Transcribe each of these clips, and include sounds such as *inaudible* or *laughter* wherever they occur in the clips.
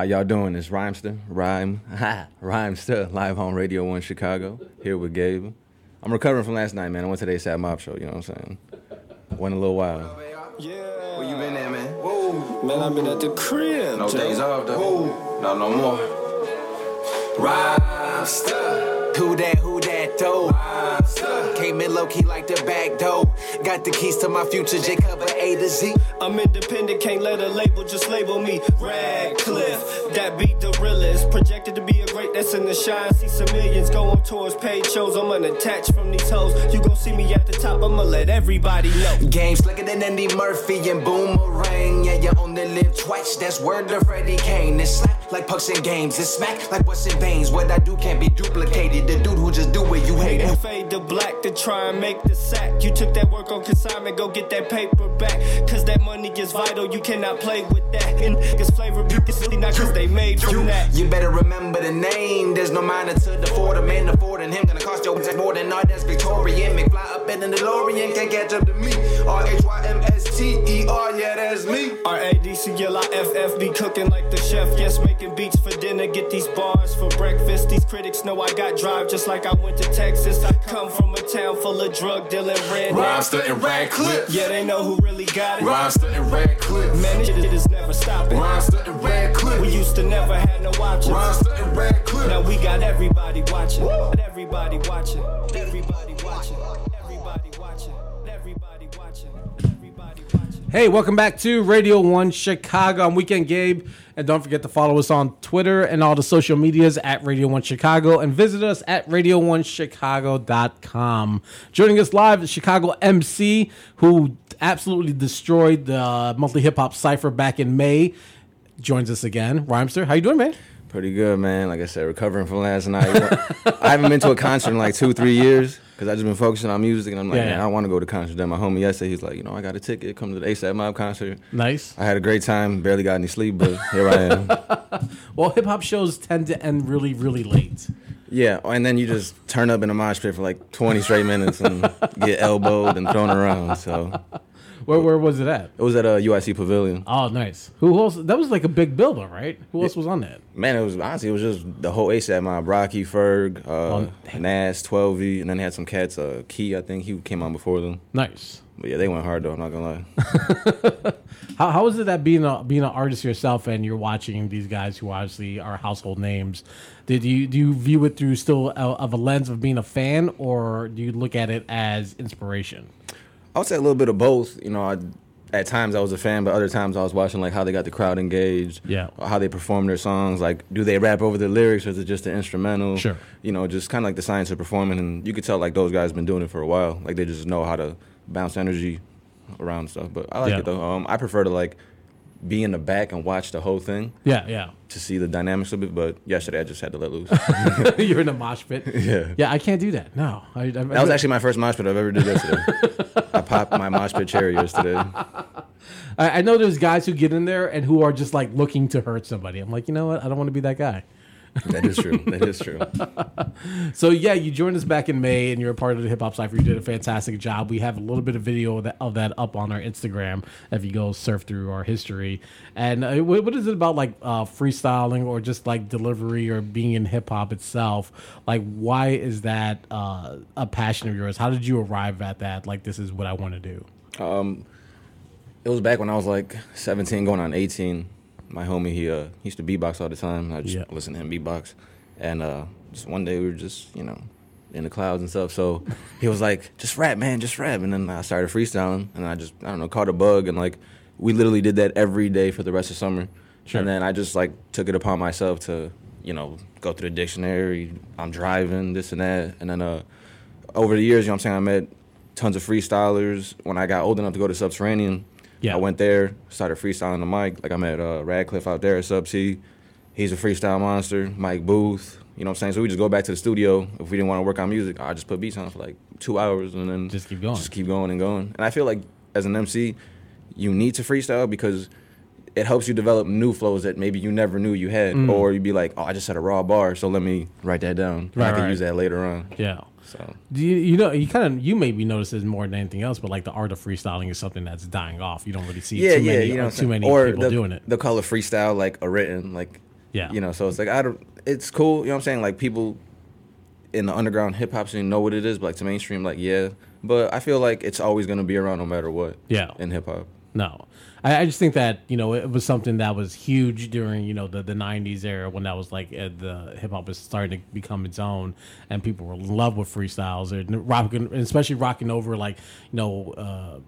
How y'all doing? It's Rhymester, Rhyme, ha, *laughs* Rhymester, live on Radio 1 Chicago, here with Gabe. I'm recovering from last night, man. I went to the ASAP Mob show, you know what I'm saying? Went a little while. Yeah. Where you been at, man? Whoa. Man, I've been at the crib. No Joe. days off, though. No, no more. Rhymester. Who that, who that, though? Came in low key like the back door. Got the keys to my future, J cover A to Z. I'm independent, can't let a label just label me Radcliffe. That be the realest. Projected to be a great that's in the shine. See some millions going towards paid shows. I'm unattached from these hoes. You gon' see me at the top, I'ma let everybody know. Game slicker than Eddie Murphy and Boomerang. Yeah, you only live twice. That's word to Freddie Kane. It's slap like pucks in games. It's smack like what's in veins. What I do can't be duplicated. The dude who just do it, you hate it. fade to black to try and make the sack. You took that work on consignment, go get that paper back. Cause that money is vital, you cannot play with that. And niggas flavor because not cause they made from that. You better remember the name. There's no minor to the Ford. Man, affording him gonna cost your more than all that's Victorian. McFly up in the DeLorean can't catch up to me. R H Y M S T E R, yeah, that's me. R-A-D-C-L-I-F-F be cooking like the chef. Yes, making beats for dinner. Get these bars for breakfast. These critics know I got drive just like I went to Texas. I come from a town full of drug dealing red. Rhymester and Radcliffe. Yeah, they know who really got it. Rhymester and Radcliffe. Man, this shit is never stopping. Rhymester and Radcliffe. We used to never have no options. Rhymester and Radcliffe. Now we got everybody watching. Everybody watching. Everybody watching. Hey, welcome back to Radio 1 Chicago. I'm Weekend Gabe. And don't forget to follow us on Twitter and all the social medias at Radio 1 Chicago and visit us at radio1chicago.com. Joining us live is Chicago MC, who absolutely destroyed the monthly hip hop cipher back in May. Joins us again. Rhymester, how you doing, man? Pretty good, man. Like I said, recovering from last night. I haven't been to a concert in like two, three years because I just been focusing on music. And I'm like, Yeah, man, yeah. I want to go to concert. Then my homie yesterday, he's like, you know, I got a ticket. Come to the ASAP Mob concert. Nice. I had a great time. Barely got any sleep, but here I am. *laughs* Well, hip hop shows tend to end really, really late. Yeah, and then you just turn up in a mosh pit for like 20 straight minutes and get elbowed and thrown around. So Where, where was it at? it was at a UIC Pavilion. Oh, nice. Who else? That was like a big though, right? Who else was on that? Man, it was honestly it was just the whole ASAP mob. Rocky, Ferg, uh, Oh, Nast, Twelvyy, and then they had some cats. Uh, Key, I think he came on before them. Nice. But yeah, they went hard though. I'm not gonna lie. *laughs* How, how is it that being a being an artist yourself and you're watching these guys who obviously are household names? Did you do you view it through still a, of a lens of being a fan, or do you look at it as inspiration? I would say a little bit of both. You know, I, at times I was a fan, but other times I was watching like how they got the crowd engaged. Yeah. How they perform their songs. Like, do they rap over the lyrics or is it just an instrumental? Sure. You know, just kind of like the science of performing, and you could tell like those guys been doing it for a while. Like they just know how to bounce energy around stuff. But I like Yeah. it though. Um, I prefer to like be in the back and watch the whole thing Yeah, yeah. to see the dynamics of it. But yesterday I just had to let loose. *laughs* you're in a mosh pit. *laughs* Yeah. yeah. I can't do that. No, I, I, That was actually my first mosh pit I've ever did yesterday. *laughs* I popped my mosh pit cherry yesterday. I, I know there's guys who get in there and who are just like looking to hurt somebody. I'm like, you know what? I don't want to be that guy. That is true. That is true. *laughs* So yeah, you joined us back in May, and you're a part of the Hip Hop Cipher. You did a fantastic job. We have a little bit of video of that, of that up on our Instagram if you go surf through our history. And uh, what, what is it about like uh, freestyling or just like delivery or being in hip hop itself? Like, why is that uh, a passion of yours? How did you arrive at that? Like, this is what I want to do. It was back when I was like 17, going on 18. My homie, he uh, he used to beatbox all the time. I just Yeah. listened to him beatbox, and uh, just one day we were just you know in the clouds and stuff. So he was like, "Just rap, man, just rap." And then I started freestyling, and I just I don't know caught a bug, and like we literally did that every day for the rest of summer. Sure. And then I just like took it upon myself to you know go through the dictionary. I'm driving this and that, and then uh, over the years, you know what I'm saying, I met tons of freestylers. When I got old enough to go to Subterranean, Yeah. I went there, started freestyling the mic. Like I met uh, Radcliffe out there at Sub T. He's a freestyle monster. Mike Booth. You know what I'm saying? So we just go back to the studio. If we didn't want to work on music, I just put beats on for like two hours and then Just keep going. Just keep going and going. And I feel like as an MC, you need to freestyle because it helps you develop new flows that maybe you never knew you had, Mm. or you'd be like, "Oh, I just had a raw bar, so let me write that down. and I can right. use that later on." Yeah. So Do you, you know you kind of you maybe notice this more than anything else, but like the art of freestyling is something that's dying off. You don't really see yeah, too yeah, many you know, I'm too many or people the, doing it. They'll call it freestyle like a written. Like Yeah. You know, so it's like I don't. It's cool. You know what I'm saying? Like people in the underground hip hop scene know what it is, but like to mainstream, like yeah. But I feel like it's always gonna be around no matter what. Yeah. In hip hop. No, I, I just think that you know it was something that was huge during you know the, the '90s era when that was like uh, the hip hop was starting to become its own, and people were in love with freestyles and rocking, especially rocking over like you know. Uh,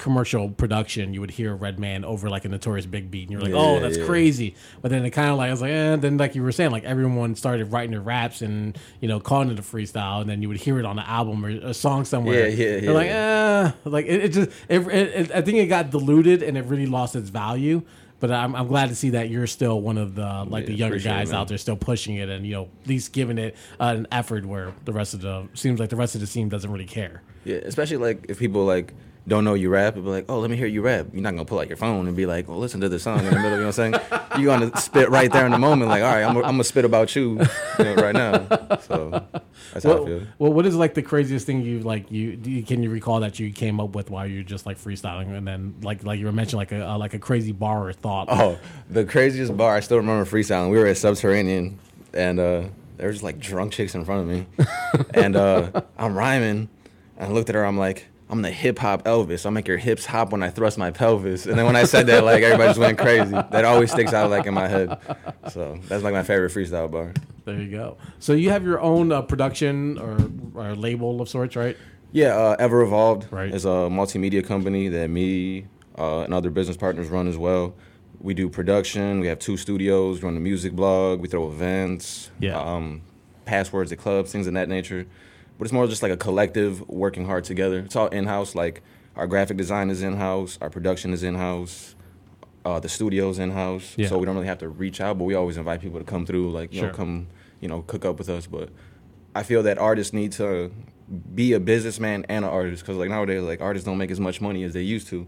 commercial production you would hear Redman over like a Notorious B.I.G. beat and you're like oh Yeah, that's yeah. crazy but then it kind of like I was like eh, then like you were saying like everyone started writing their raps and you know calling it a freestyle and then you would hear it on an album or a song somewhere Yeah, yeah, They're like yeah. eh, like it, it just it, it, I think it got diluted and it really lost its value. But I'm, I'm glad to see that you're still one of the like the younger appreciate it, guys out there still pushing it and you know at least giving it uh, an effort where the rest of the seems like the rest of the team doesn't really care. Yeah, especially like if people like don't know you rap, and be like, "Oh, let me hear you rap." You're not gonna pull out your phone and be like, "Well, listen to this song in the middle." You know what I'm saying? You're gonna spit right there in the moment, like, "All right, I'm, I'm gonna spit about you, you know, right now." So that's how I feel. well, what is like the craziest thing you like you, do you can you recall that you came up with while you're just like freestyling and then like like you were mentioning like a uh, like a crazy bar or thought. Oh, the craziest bar I still remember freestyling. We were at Subterranean, and uh, there was just like drunk chicks in front of me, and uh, I'm rhyming, and I looked at her. I'm like, I'm the hip hop Elvis. I'll make your hips hop when I thrust my pelvis. And then when I said that, like everybody just went crazy. That always sticks out like in my head. So that's like my favorite freestyle bar. There you go. So you have your own uh, production or, or label of sorts, right? Yeah, uh, Ever Evolved Right. is a multimedia company that me uh, and other business partners run as well. We do production. We have two studios. We run a music blog. We throw events. Yeah. Um, passwords at clubs, things of that nature. But it's more just like a collective working hard together. It's all in house. Like our graphic design is in house. Our production is in house. Uh, the studio's in house. Yeah. So we don't really have to reach out, but we always invite people to come through. Like you Sure. know, come you know, cook up with us. But I feel that artists need to be a businessman and an artist because like nowadays like artists don't make as much money as they used to.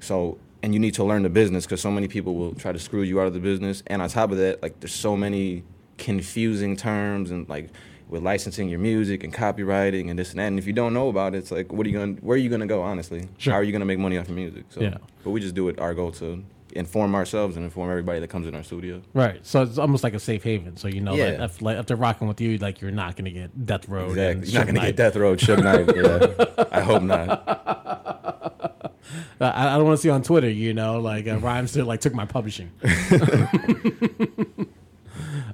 So and you need to learn the business because so many people will try to screw you out of the business. And on top of that, like there's so many confusing terms and like with licensing your music and copywriting and this and that. And if you don't know about it, it's like what are you gonna where are you gonna go honestly? Sure. How are you gonna make money off of music? So Yeah. but we just do it our goal to inform ourselves and inform everybody that comes in our studio. Right. So it's almost like a safe haven. So you know that Yeah. if, like, if they're rocking with you, like you're not going to get death row. Exactly. You're not gonna get death row, Suge Knight. *laughs* Yeah. I hope not. I, I don't want to see on Twitter, you know, like uh, Rhymester like took my publishing. *laughs*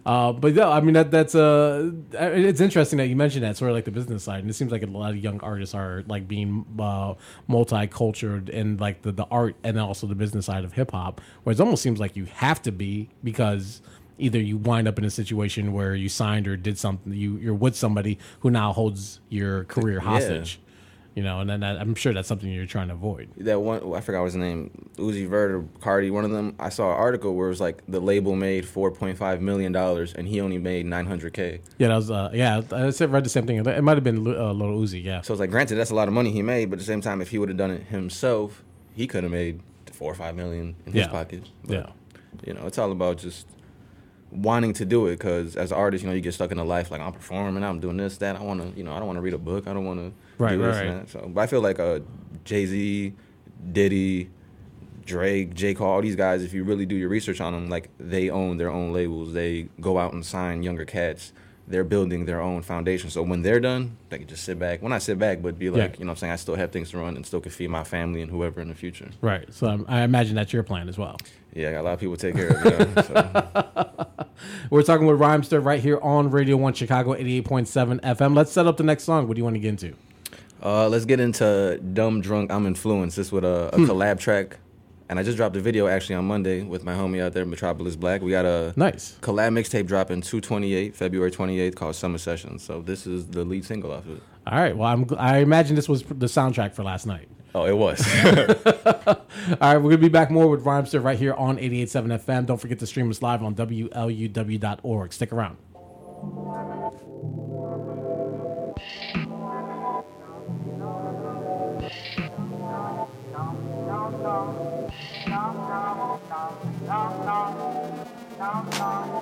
uh, but no, I mean that that's uh, it's interesting that you mentioned that sort of like the business side, and it seems like a lot of young artists are like being uh, multicultural and like the the art and also the business side of hip hop, where it almost seems like you have to be because either you wind up in a situation where you signed or did something you you're with somebody who now holds your career hostage. You know, and then that, I'm sure that's something you're trying to avoid. that one I forgot was his name, Uzi Vert or Cardi, one of them. I saw an article where it was like the label made four point five million dollars and he only made nine hundred k. Yeah, that was uh, yeah. I said read the same thing. It might have been uh, Little Uzi. Yeah, So it's like, granted, that's a lot of money he made, but at the same time, if he would have done it himself, he could have made four or five million in Yeah. his pocket. But, yeah, you know, it's all about just wanting to do it because as an artist, you know, you get stuck in a life like I'm performing, I'm doing this, that. I want to, you know, I don't want to read a book. I don't want to Right, do this right, and right. that. So, but I feel like uh, Jay Z, Diddy, Drake, J. Cole, all these guys, if you really do your research on them, like they own their own labels. They go out and sign younger cats. They're building their own foundation. So when they're done, they can just sit back. Well, not sit back, but be like, Yeah. you know what I'm saying? I still have things to run and still can feed my family and whoever in the future. right. So um, I imagine that's your plan as well. Yeah, I got a lot of people to take care of. Yeah, so. *laughs* We're talking with Rhymester right here on Radio One Chicago, eighty-eight point seven FM. Let's set up the next song. What do you want to get into? Uh, let's get into Dumb Drunk, I'm Influenced. This with a, a Hmm. collab track. And I just dropped a video actually on Monday with my homie out there, Metropolis Black. We got a Nice. collab mixtape dropping 228, February 28th, called Summer Sessions. So this is the lead single off of it. All right. Well, I'm. I imagine this was the soundtrack for last night. Oh, it was. *laughs* All right, we're gonna be back more with Rhymester right here on 88.7 FM. Don't forget to stream us live on WLUW.org. Stick around.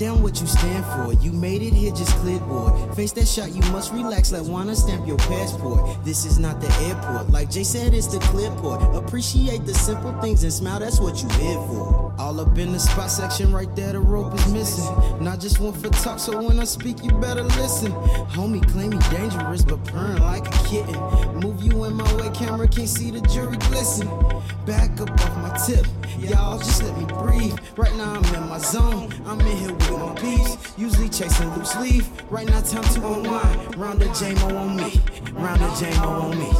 Down what you stand for. You made it here, just cleared board. Face that shot, you must relax like wanna stamp your passport. This is not the airport. Like Jay said, it's the clear port. Appreciate the simple things and smile, that's what you here for. All up in the spot section right there, the rope is missing. Not just one for talk, so when I speak, you better listen. Homie claim he dangerous, but purring like a kitten. Move you in my way, camera can't see the jury glisten. Back up off my tip, y'all just let me breathe. Right now I'm in my zone, I'm in here with my peace. Usually chasing loose leaf, right now time to unwind. Round the Jamo on me, round the Jamo on me.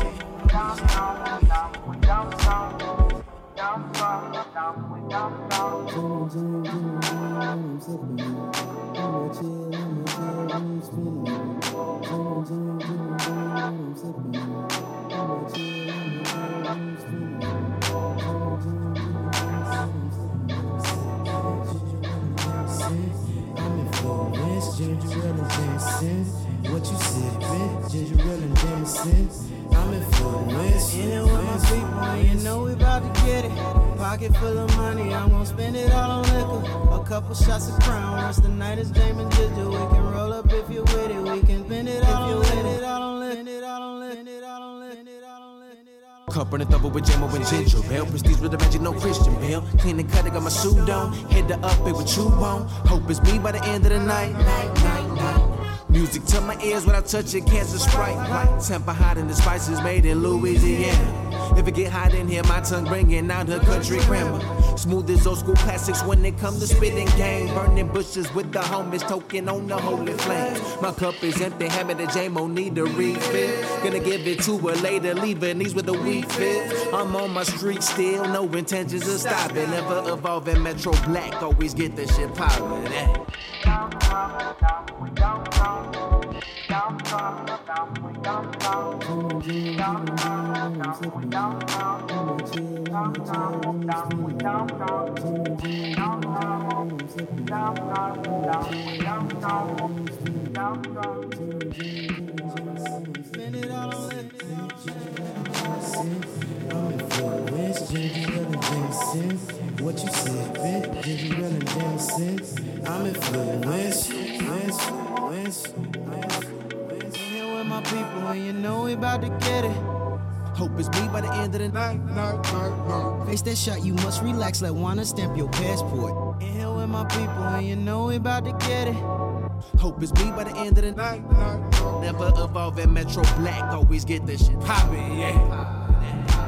I'm I'm in Florence. In here with my people, you know we about to get it. Pocket full of money, I'm gonna spend it all on liquor. A couple shots of crown, rest the night is and Ginger. We can roll up if you're with it. We can spend it all on liquor. It all on liquor. It all on liquor. It all on liquor. It all on liquor. Cup running double with Jamo and Ginger Bell. Prestige with the magic, no Christian Bale. Clean and cut, I got my suit on. Head to up it with you on. Hope it's me by the end of the night. Night, night, night. Music to my ears when I touch it, cancer sprite. Temper hot and the spices made in Louisiana. If it get hot in here, my tongue bringing out her country grammar. Smooth as old school classics when it come to spitting game. Burning bushes with the homies token on the holy flames. My cup is empty, having the Jamo need a refill. Gonna give it to her later, leaving these with a weak fit. I'm on my street still, no intentions of stopping. Never evolving Metro Black, always get the shit poppin'. eh. Spend it all on liquor. I'm in Florence, ginger ale and dancing. What you? Ginger ale and. I'm in Florence. In here with my people, and you know we about to get it. Hope it's me by the end of the night, night, night, night. Face that shot, you must relax Let wanna stamp your passport. In here with my people, and you know we about to get it. Hope it's me by the end of the night, night, night. Never evolving Metro Black, always get this shit poppin', yeah.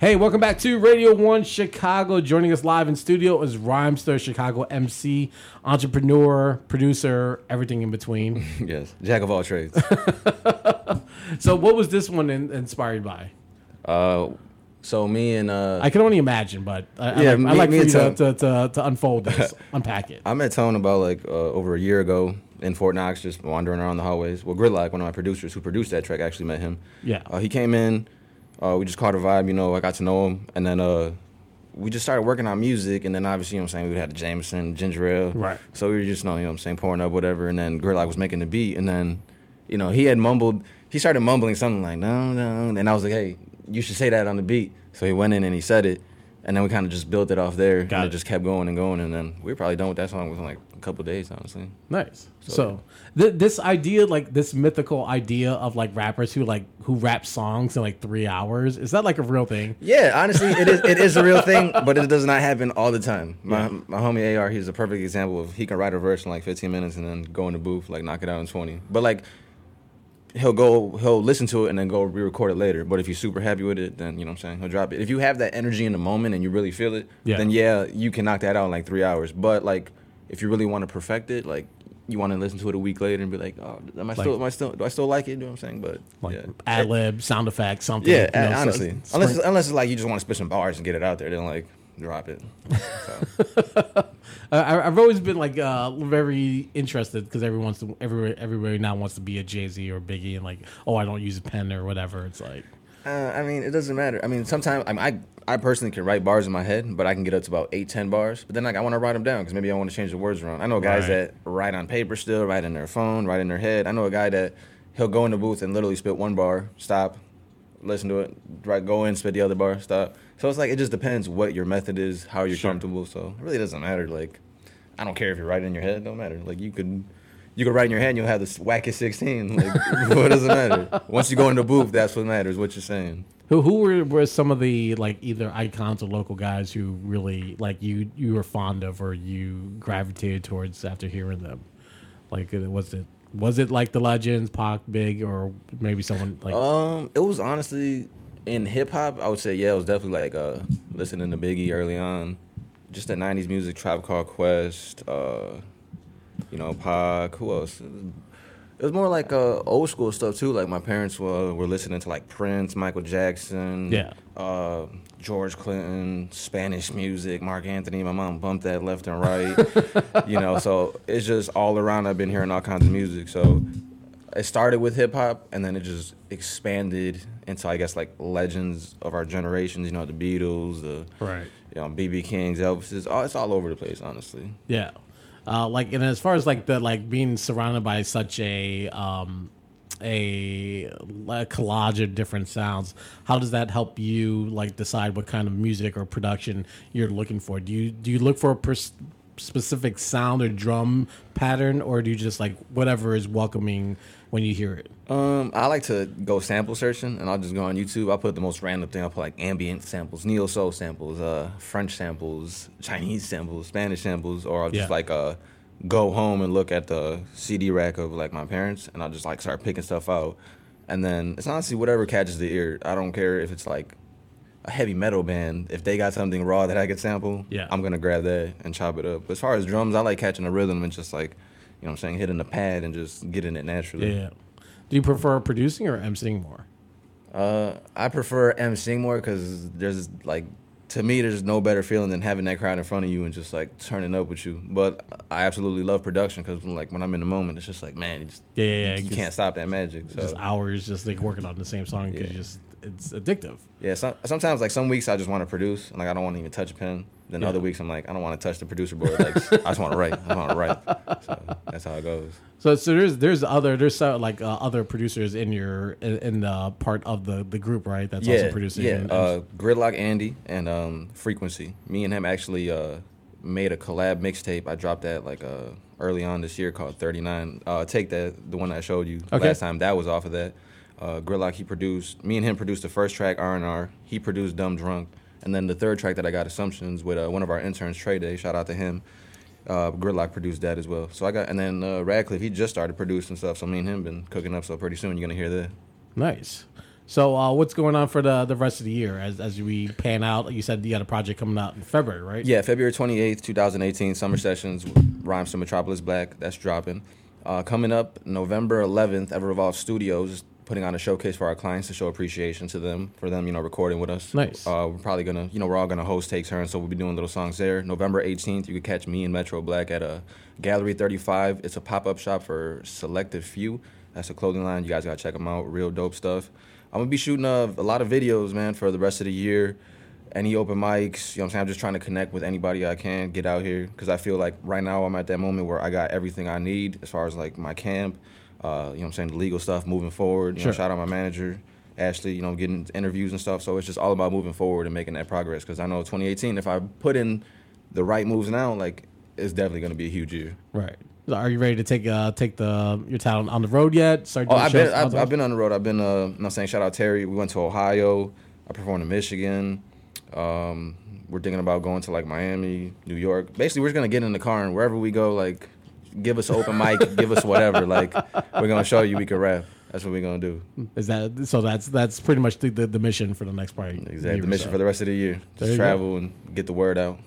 Hey, welcome back to Radio 1 Chicago. Joining us live in studio is Rhymester Chicago MC, entrepreneur, producer, everything in between. *laughs* yes, jack of all trades. *laughs* so, what was this one in, inspired by? uh, so me and uh, I can only imagine, but I, I Yeah, like, I me- like me for you to, to, to, to unfold this, *laughs* unpack it. I met Tone about like uh, over a year ago in Fort Knox, just wandering around the hallways. Well, Gridlock, one of my producers who produced that track, actually met him. Yeah. Uh, he came in. Uh, we just caught a vibe, you know. I got to know him, and then uh, we just started working on music. And then obviously, you know, what I'm saying we had the Jameson, ginger ale, Right. So we were just, you know, you know what I'm saying pouring up whatever. And then Gridlock was making the beat, and then, you know, he had mumbled. He started mumbling something like no, no, and I was like, hey, you should say that on the beat. So he went in and he said it, and then we kind of just built it off there, Got and it. it just kept going and going, and then we were probably done with that song within like a couple days, honestly. Nice. So, th- this idea, like this mythical idea of like rappers who like who rap songs in like three hours, is that like a real thing? Yeah, honestly, it is. It is a real thing, *laughs* but it does not happen all the time. My my homie Ar, he's a perfect example of he can write a verse in like 15 minutes and then go in the booth like knock it out in 20. But like he'll go he'll listen to it and then go re-record it later. But if you're super happy with it, then you know what I'm saying he'll drop it. If you have that energy in the moment and you really feel it, Yeah. then yeah, you can knock that out in like three hours. But like if you really want to perfect it, like you want to listen to it a week later and be like, oh, am I still, am I still, do I still like it? You know what I'm saying? But Like yeah. ad lib, sound effects, something. Yeah, you know, honestly, spring- unless it's, unless it's like you just want to spit some bars and get it out there, then like drop it. So, *laughs* I, I've always been like uh, very interested because everyone's to, everywhere everybody now wants to be a Jay Z or Biggie and like oh I don't use a pen or whatever. It's like Uh, I mean, it doesn't matter. I mean, sometimes I, mean, I I personally can write bars in my head, but I can get up to about eight, ten bars. But then like I want to write them down because maybe I want to change the words around. I know guys Right. that write on paper still, write in their phone, write in their head. I know a guy that he'll go in the booth and literally spit one bar, stop, listen to it, right, go in, spit the other bar, stop. So it's like it just depends what your method is, how you're Sure. comfortable. So it really doesn't matter. Like I don't care if you write in your head, it don't matter. Like you could. You could write in your head and you'll have this wackest 16. Like, *laughs* what does it matter? Once you go in the booth, that's what matters, what you're saying. Who who were, were some of the like either icons or local guys who really like you you were fond of or you gravitated towards after hearing them? Like uh, was it was it like the legends, Pac, Big, or maybe someone like Um, it was honestly in hip hop. I would say yeah, it was definitely like uh listening to Biggie early on, just the '90s music, Tribe Called Quest, uh, you know, Pac. Who else? It was more like uh, old school stuff too. Like my parents were were listening to like Prince, Michael Jackson, Yeah. uh, George Clinton, Spanish music, Marc Anthony. My mom bumped that left and right. *laughs* you know, so it's just all around. I've been hearing all kinds of music. So it started with hip hop, and then it just expanded into I guess like legends of our generations. You know, the Beatles, the right? you know BB King's, Elvis. It's all, it's all over the place, honestly. Yeah. Uh, like and as far as like the like being surrounded by such a um a, a collage of different sounds, how does that help you like decide what kind of music or production you're looking for? Do you do you look for a pers- specific sound or drum pattern, or do you just like whatever is welcoming when you hear it? Um, I like to go sample searching, and I'll just go on YouTube. I'll put the most random thing. I'll put like ambient samples, neo soul samples, uh, French samples, Chinese samples, Spanish samples, or I'll just Yeah. like uh, go home and look at the CD rack of like my parents, and I'll just like start picking stuff out. And then it's honestly whatever catches the ear. I don't care if it's like a heavy metal band. If they got something raw that I could sample, Yeah. I'm gonna grab that and chop it up. But as far as drums, I like catching a rhythm and just like, you know, what I'm saying hitting the pad and just getting it naturally. Yeah. Do you prefer producing or emceeing more? Uh, I prefer emceeing more because there's like, to me, there's no better feeling than having that crowd in front of you and just like turning up with you. But I absolutely love production because like when I'm in the moment, it's just like man, you, just, Yeah, yeah, yeah, you, can't stop that magic. So Just hours, just like working on the same song because Yeah. just it's addictive. yeah, some, sometimes like some weeks I just want to produce and like I don't want to even touch a pen. Then Yeah. other weeks I'm like I don't want to touch the producer board. Like *laughs* I just want to write. I want to write. So that's how it goes. So, so there's there's other there's so, like uh, other producers in your in, in the part of the the group right that's also producing. Yeah, and- uh, Gridlock Andy and um, Frequency. Me and him actually uh, made a collab mixtape. I dropped that like uh, early on this year called 39. Uh, take that, the one I showed you Okay. last time. That was off of that. Uh, Gridlock, he produced. Me and him produced the first track R&R. He produced Dumb Drunk. And then the third track that I got Assumptions with uh, one of our interns, Trey Day. Shout out to him. Uh, Gridlock produced that as well. So I got, and then uh, Radcliffe, he just started producing stuff. So me and him been cooking up. So pretty soon you're gonna hear that. nice. So uh, what's going on for the the rest of the year as as we pan out? You said you got a project coming out in February, right? Yeah, February 28th, 2018, Summer Sessions, Rhymes to Metropolis Black. That's dropping. Uh, coming up November 11th, Ever Evolve Studios putting on a showcase for our clients to show appreciation to them, for them, you know, recording with us. Nice. Uh, we're probably to, you know, we're all to host Takes Her, and so we'll be doing little songs there. November 18th, you can catch me and Metro Black at a Gallery 35. It's a pop up shop for Selective Few. That's a clothing line. You guys got to check them out. Real dope stuff. I'm to be shooting a, a lot of videos, man, for the rest of the year any open mics, you know what I'm saying? I'm just trying to connect with anybody I can, get out here. Because I feel like right now I'm at that moment where I got everything I need as far as like my camp, uh, you know what I'm saying, the legal stuff moving forward. You Sure. know, shout out my manager, Ashley, you know, getting interviews and stuff. So it's just all about moving forward and making that progress. Because I know 2018, if I put in the right moves now, like, it's definitely going to be a huge year. Right. Are you ready to take uh take the your talent on the road yet? Start Oh, doing I've been, I've? I've been on the road. I've been, uh, you know what I'm saying, shout out Terry. We went to Ohio. I performed in Michigan. Um, we're thinking about going to like Miami, New York. Basically, we're just gonna get in the car and wherever we go, like, give us open mic, give us whatever. Like, we're gonna show you we can rap. That's what we're gonna do. Is that so? That's that's pretty much the, the, the mission for the next part. Exactly. The mission for the rest of the year. Just you go. travel and get the word out.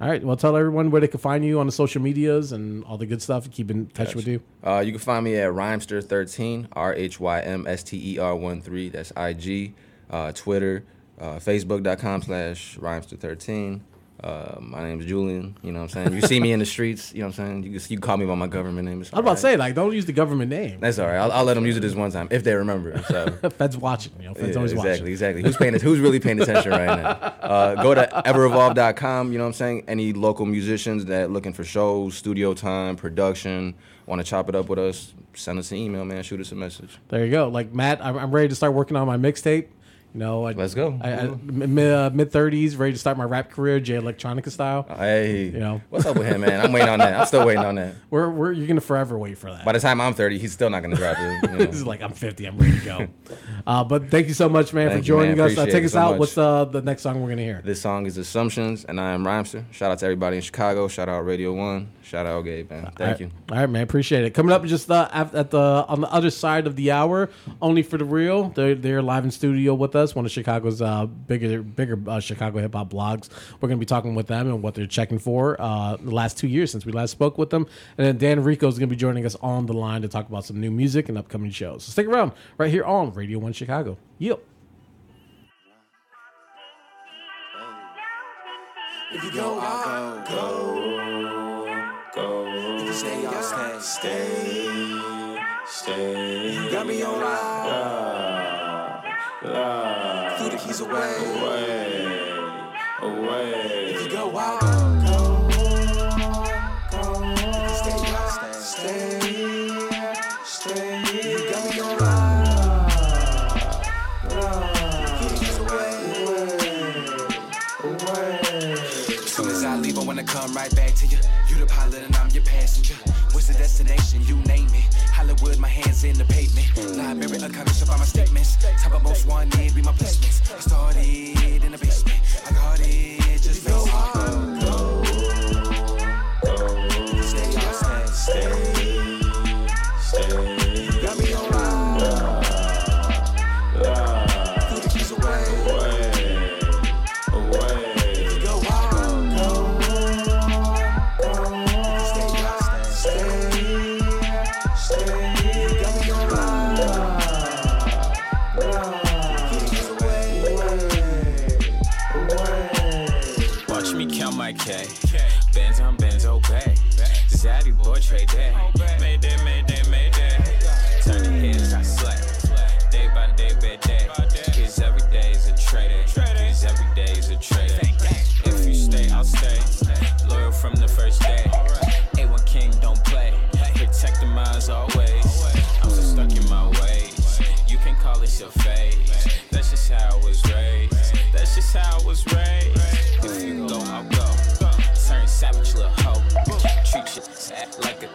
All right. Well, tell everyone where they can find you on the social medias and all the good stuff. Keep in touch with you. Uh, you can find me at Rhymester13, R H Y M S T E R 1 3. That's IG, uh, Twitter, uh, Facebook.com slash Rhymester13. Uh, my name's Julian. You know what I'm saying? You see me in the streets. You know what I'm saying? You you call me by my government name. I was about to say, like, don't use the government name. That's all right. I'll, I'll let them use it this one time if they remember. So. *laughs* Feds watching. You know, Feds Yeah, always exactly, watching. exactly. Exactly. Who's paying? Who's really paying attention right now? Uh, go to everevolve.com. You know what I'm saying? Any local musicians that looking for shows, studio time, production, want to chop it up with us? Send us an email, man. Shoot us a message. There you go. Like Matt, I'm, I'm ready to start working on my mixtape. You know, I, Let's go. I, I, mid uh, mid thirties, ready to start my rap career, Jay Electronica style. Hey, You know. what's up with him, man? I'm waiting on that. I'm still waiting on that. We're, we're you're gonna forever wait for that. By the time I'm 30, he's still not gonna drop it. you *laughs* know. is like I'm 50, I'm ready to go. uh, but thank you so much, man, Thank for you, man. joining us. Uh, take us so out. much. What's uh, the next song we're gonna hear? This song is Assumptions, and I am Rhymester. Shout out to everybody in Chicago. Shout out Radio One. Shout out Gabe, man. Thank All right. you. All right, man. Appreciate it. Coming up just uh, at the on the other side of the hour, only for the real. They're they're live in studio with us. One of Chicago's uh, bigger bigger uh, Chicago hip hop blogs. We're gonna be talking with them and what they're checking for uh, the last two years since we last spoke with them. And then Dan Rico is gonna be joining us on the line to talk about some new music and upcoming shows. So stick around right here on Radio One Chicago. Yep. If you go out, go, go. If you stay, I'll stay, stay, stay. You got me on loud, loud he's away. away. okay. Benz on Benz, okay. Zaddy boy, trade that.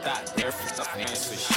that there for something.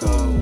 Go,